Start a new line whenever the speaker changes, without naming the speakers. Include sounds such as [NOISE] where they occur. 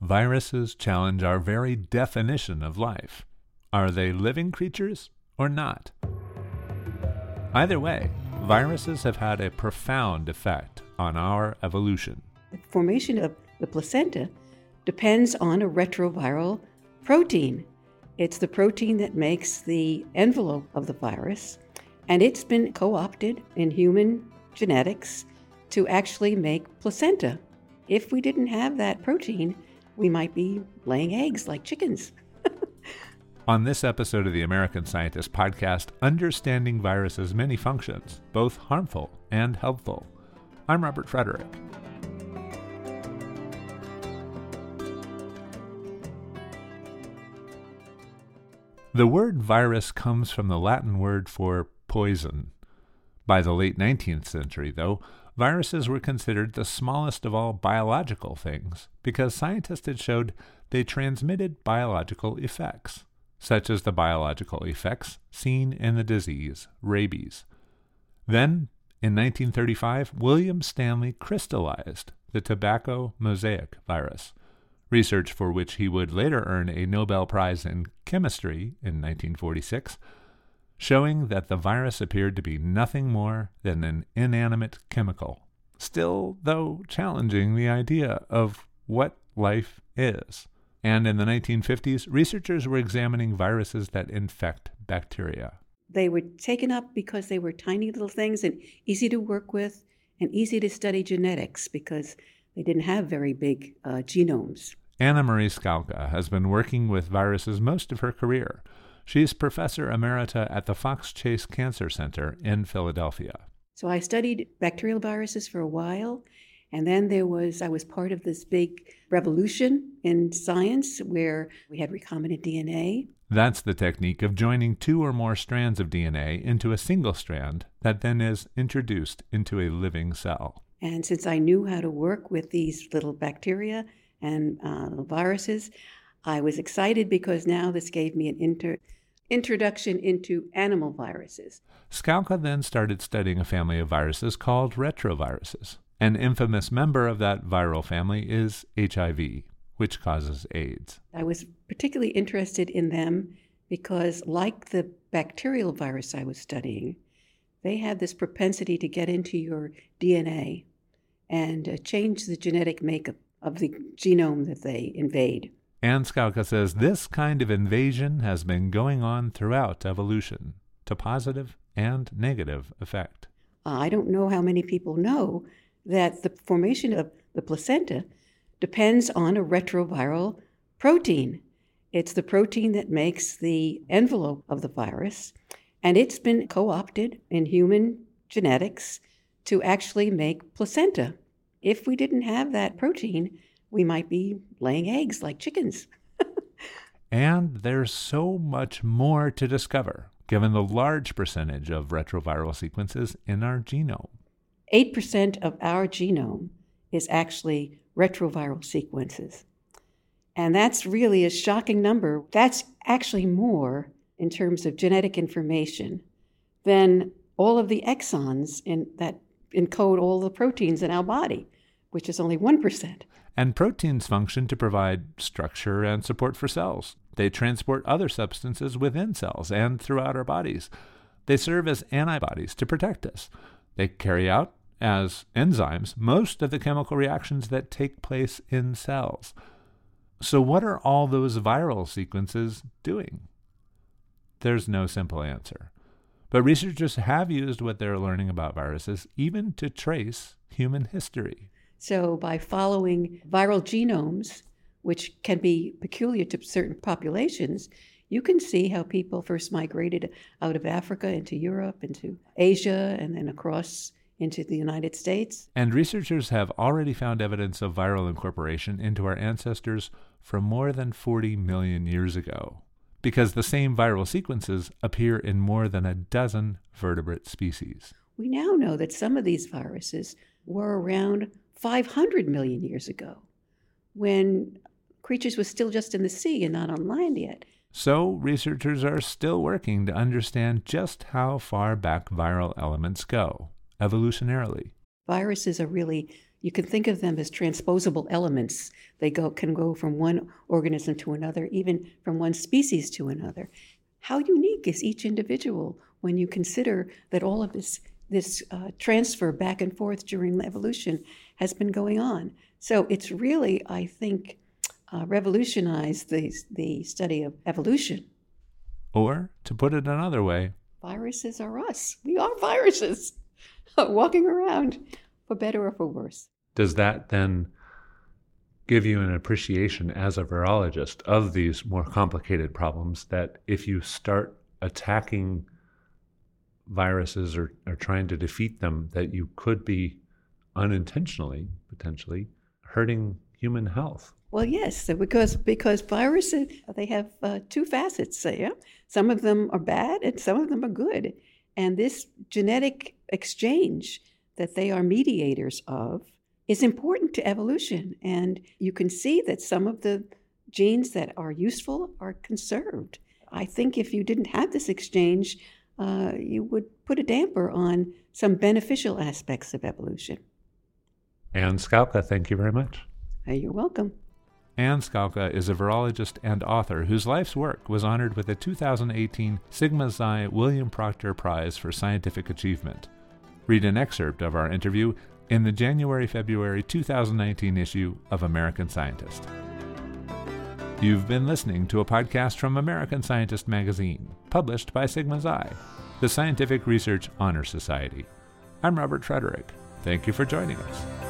Viruses challenge our very definition of life. Are they living creatures or not? Either way, viruses have had a profound effect on our evolution.
The formation of the placenta depends on a retroviral protein. It's the protein that makes the envelope of the virus, and it's been co opted in human genetics to actually make placenta. If we didn't have that protein, we might be laying eggs like chickens. [LAUGHS]
On this episode of the American Scientist podcast, understanding viruses' many functions, both harmful and helpful. I'm Robert Frederick. The word virus comes from the Latin word for poison. By the late 19th century, though, viruses were considered the smallest of all biological things because scientists had showed they transmitted biological effects, such as the biological effects seen in the disease rabies. Then, in 1935, William Stanley crystallized the tobacco mosaic virus, research for which he would later earn a Nobel Prize in Chemistry in 1946, showing that the virus appeared to be nothing more than an inanimate chemical, still, though, challenging the idea of what life is. And in the 1950s, researchers were examining viruses that infect bacteria.
They were taken up because they were tiny little things and easy to work with and easy to study genetics because they didn't have very big uh, genomes.
Anna Marie Skalka has been working with viruses most of her career. She's professor emerita at the Fox Chase Cancer Center in Philadelphia.
So I studied bacterial viruses for a while, and then there was I was part of this big revolution in science where we had recombinant DNA.
That's the technique of joining two or more strands of DNA into a single strand that then is introduced into a living cell.
And since I knew how to work with these little bacteria and uh, viruses, I was excited because now this gave me an inter- introduction into animal viruses.
Skalka then started studying a family of viruses called retroviruses. An infamous member of that viral family is HIV, which causes AIDS.
I was particularly interested in them because, like the bacterial virus I was studying, they have this propensity to get into your DNA and uh, change the genetic makeup of the genome that they invade.
And Skalka says this kind of invasion has been going on throughout evolution, to positive and negative effect.
I don't know how many people know that the formation of the placenta depends on a retroviral protein. It's the protein that makes the envelope of the virus, and it's been co opted in human genetics to actually make placenta. If we didn't have that protein, we might be laying eggs like chickens. [LAUGHS]
and there's so much more to discover, given the large percentage of retroviral sequences in our genome.
8% of our genome is actually retroviral sequences. And that's really a shocking number. That's actually more in terms of genetic information than all of the exons in, that encode all the proteins in our body, which is only 1%.
And proteins function to provide structure and support for cells. They transport other substances within cells and throughout our bodies. They serve as antibodies to protect us. They carry out, as enzymes, most of the chemical reactions that take place in cells. So, what are all those viral sequences doing? There's no simple answer. But researchers have used what they're learning about viruses even to trace human history.
So, by following viral genomes, which can be peculiar to certain populations, you can see how people first migrated out of Africa into Europe, into Asia, and then across into the United States.
And researchers have already found evidence of viral incorporation into our ancestors from more than 40 million years ago, because the same viral sequences appear in more than a dozen vertebrate species.
We now know that some of these viruses were around 500 million years ago when creatures were still just in the sea and not on land yet.
So, researchers are still working to understand just how far back viral elements go, evolutionarily.
Viruses are really You can think of them as transposable elements. They go, can go from one organism to another, even from one species to another. How unique is each individual when you consider that all of this, this uh, transfer back and forth during evolution has been going on? So it's really, I think, uh, revolutionized the, the study of evolution.
Or, to put it another way,
viruses are us. We are viruses [LAUGHS] walking around, for better or for worse.
Does that then give you an appreciation as a virologist of these more complicated problems that if you start attacking viruses or, or trying to defeat them, that you could be unintentionally, potentially, hurting human health?
Well, yes, because because viruses they have uh, two facets. Yeah, some of them are bad and some of them are good, and this genetic exchange that they are mediators of is important to evolution. And you can see that some of the genes that are useful are conserved. I think if you didn't have this exchange, uh, you would put a damper on some beneficial aspects of evolution.
Anne Skalka, thank you very much.
Hey, You're welcome.
Anne Skalka is a virologist and author whose life's work was honored with the 2018 Sigma Xi William Proctor Prize for Scientific Achievement. Read an excerpt of our interview in the January February 2019 issue of American Scientist. You've been listening to a podcast from American Scientist magazine, published by Sigma Xi, the Scientific Research Honor Society. I'm Robert Frederick. Thank you for joining us.